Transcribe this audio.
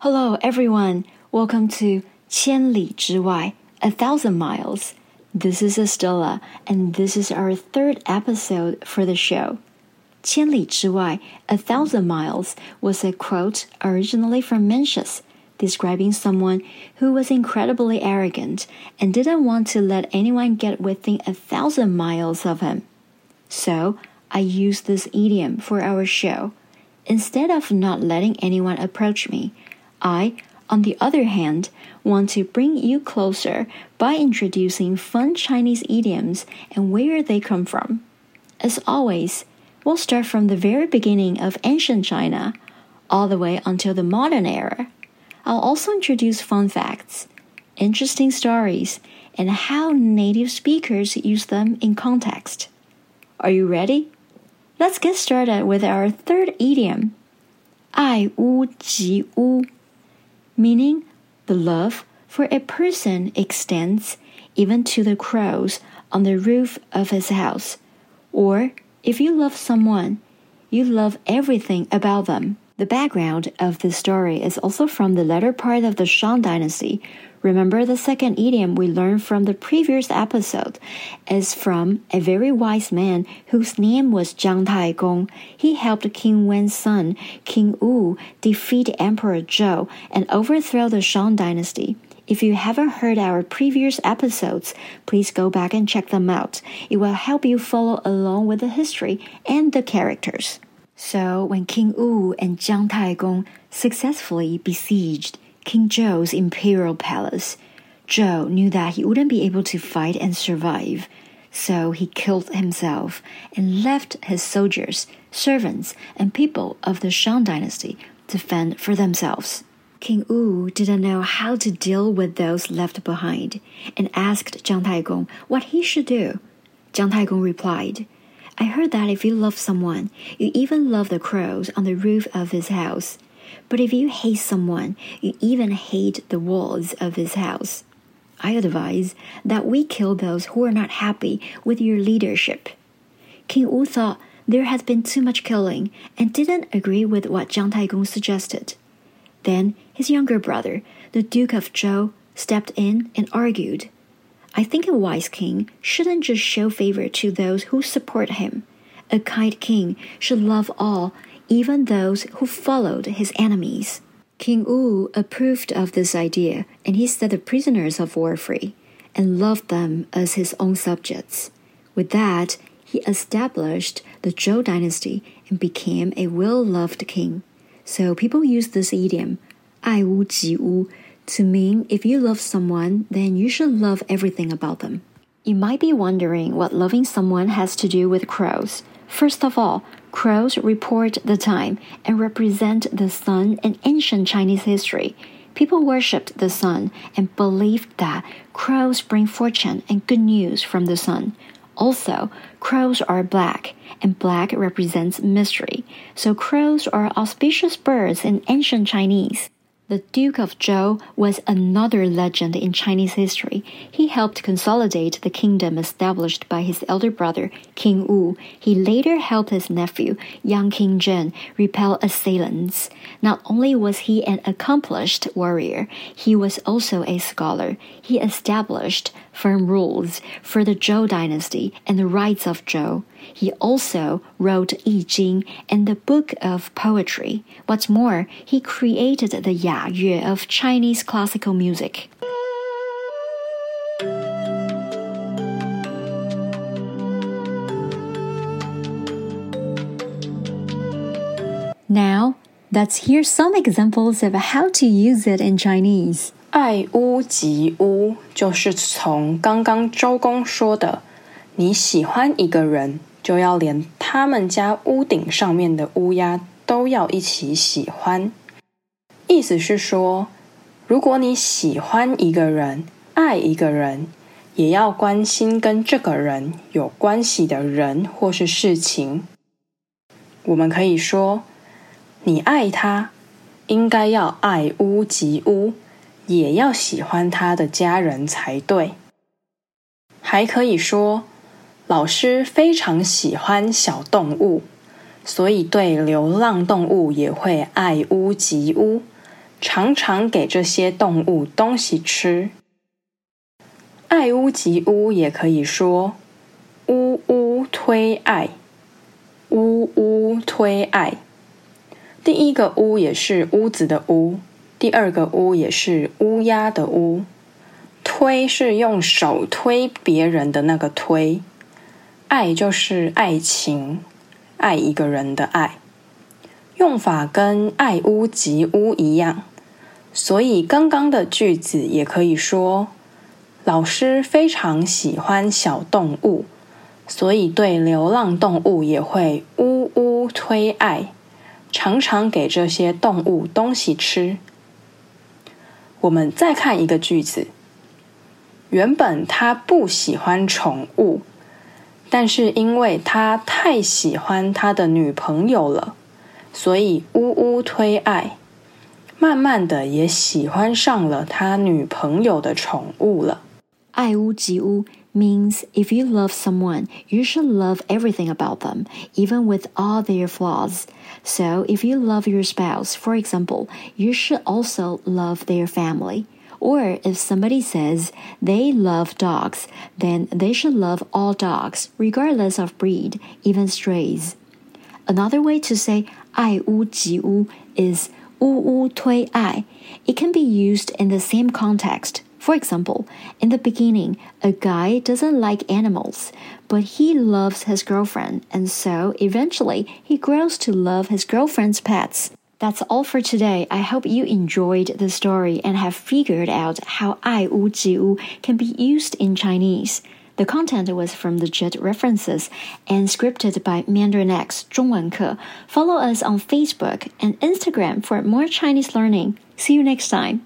Hello, everyone. Welcome to 千里之外, a thousand miles. This is Estella, and this is our third episode for the show. 千里之外, a thousand miles was a quote originally from Mencius, describing someone who was incredibly arrogant and didn't want to let anyone get within a thousand miles of him. So, I used this idiom for our show. Instead of not letting anyone approach me, I, on the other hand, want to bring you closer by introducing fun Chinese idioms and where they come from. As always, we'll start from the very beginning of ancient China, all the way until the modern era. I'll also introduce fun facts, interesting stories, and how native speakers use them in context. Are you ready? Let's get started with our third idiom. 爱屋及乌 Meaning the love for a person extends even to the crows on the roof of his house. Or if you love someone, you love everything about them. The background of this story is also from the latter part of the Shang dynasty, Remember the second idiom we learned from the previous episode is from a very wise man whose name was Jiang Taigong. He helped King Wen's son, King Wu, defeat Emperor Zhou and overthrow the Shang dynasty. If you haven't heard our previous episodes, please go back and check them out. It will help you follow along with the history and the characters. So, when King Wu and Jiang Taigong successfully besieged King Zhou's imperial palace, Zhou knew that he wouldn't be able to fight and survive, so he killed himself and left his soldiers, servants, and people of the Shang dynasty to fend for themselves. King Wu didn't know how to deal with those left behind and asked Jiang Taigong what he should do. Jiang Taigong replied, I heard that if you love someone, you even love the crows on the roof of his house. But if you hate someone, you even hate the walls of his house. I advise that we kill those who are not happy with your leadership. King Wu thought there had been too much killing and didn't agree with what Jiang Taigong suggested. Then his younger brother, the Duke of Zhou, stepped in and argued. I think a wise king shouldn't just show favor to those who support him. A kind king should love all even those who followed his enemies. King Wu approved of this idea, and he set the prisoners of war free and loved them as his own subjects. With that, he established the Zhou dynasty and became a well loved king. So people use this idiom, 爱屋及乌, to mean if you love someone, then you should love everything about them. You might be wondering what loving someone has to do with crows. First of all, crows report the time and represent the sun in ancient Chinese history. People worshipped the sun and believed that crows bring fortune and good news from the sun. Also, crows are black, and black represents mystery, so crows are auspicious birds in ancient Chinese. The Duke of Zhou was another legend in Chinese history. He helped consolidate the kingdom established by his elder brother, King Wu. He later helped his nephew, young King Cheng, repel assailants. Not only was he an accomplished warrior, he was also a scholar. He established firm rules for the Zhou dynasty and the rites of Zhou. He also wrote I Ching and the Book of Poetry. What's more, he created the Ya Yue of Chinese classical music. Now, let's hear some examples of how to use it in Chinese. 爱屋及乌就是从刚刚周公说的，你喜欢一个人， 就要连他们家屋顶上面的乌鸦都要一起喜欢。意思是说，如果你喜欢一个人、爱一个人，也要关心跟这个人有关系的人或是事情。我们可以说，你爱他，应该要爱屋及乌。也要喜欢他的家人才对。还可以说，老师非常喜欢小动物，所以对流浪动物也会爱屋及乌。常常给这些动物东西吃。爱屋及乌也可以说屋屋推爱，屋屋推爱。第一个屋也是屋子的屋，第二个屋也是乌鸦的乌。推是用手推别人的那个推，爱就是爱情，爱一个人的爱。用法跟爱屋及乌一样。所以，刚刚的句子也可以说：老师非常喜欢小动物，所以对流浪动物也会呜呜推爱，常常给这些动物东西吃。我们再看一个句子：原本他不喜欢宠物，但是因为他太喜欢他的女朋友了，所以呜呜推爱。慢慢的也喜欢上了他女朋友的宠物了。爱屋及乌 means if you love someone, you should love everything about them, even with all their flaws. So if you love your spouse, for example, you should also love their family. Or if somebody says they love dogs, then they should love all dogs, regardless of breed, even strays. Another way to say 爱屋及乌 is 呜呜推爱. It can be used in the same context. For example, in the beginning, a guy doesn't like animals, but he loves his girlfriend, and so eventually he grows to love his girlfriend's pets. That's all for today. I hope you enjoyed the story and have figured out how 爱屋及乌 can be used in Chinese. The content was from the JET references and scripted by MandarinX Follow us on Facebook and Instagram for more Chinese learning. See you next time.